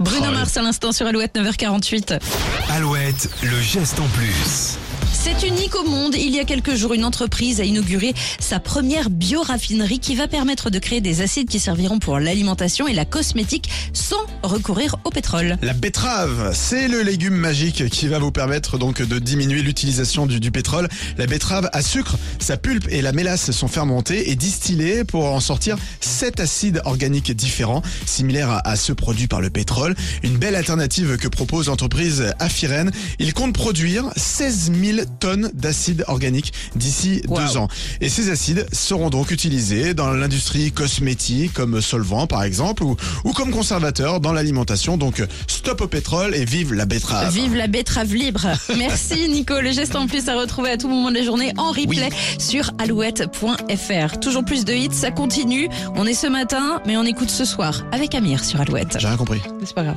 Bruno Oh, Mars à l'instant sur Alouette 9h48. Alouette, le geste en plus. C'est unique au monde. Il y a quelques jours, une entreprise a inauguré sa première bioraffinerie qui va permettre de créer des acides qui serviront pour l'alimentation et la cosmétique sans recourir au pétrole. La betterave, c'est le légume magique qui va vous permettre donc de diminuer l'utilisation du, pétrole. La betterave à sucre, sa pulpe et la mélasse sont fermentées et distillées pour en sortir sept acides organiques différents, similaires à, ceux produits par le pétrole. Une belle alternative que propose l'entreprise Afiren. Il compte produire 16 000 tonnes d'acides organiques d'ici Wow. deux ans. Et ces acides seront donc utilisés dans l'industrie cosmétique comme solvant par exemple ou, ou comme conservateur dans l'alimentation. Donc stop au pétrole et vive la betterave. Vive la betterave libre. Merci Nico. Le geste en plus à retrouver à tout moment de la journée en replay sur alouette.fr. Toujours plus de hits, ça continue. On est ce matin, mais on écoute ce soir avec Amir sur Alouette. J'ai rien compris. C'est pas grave.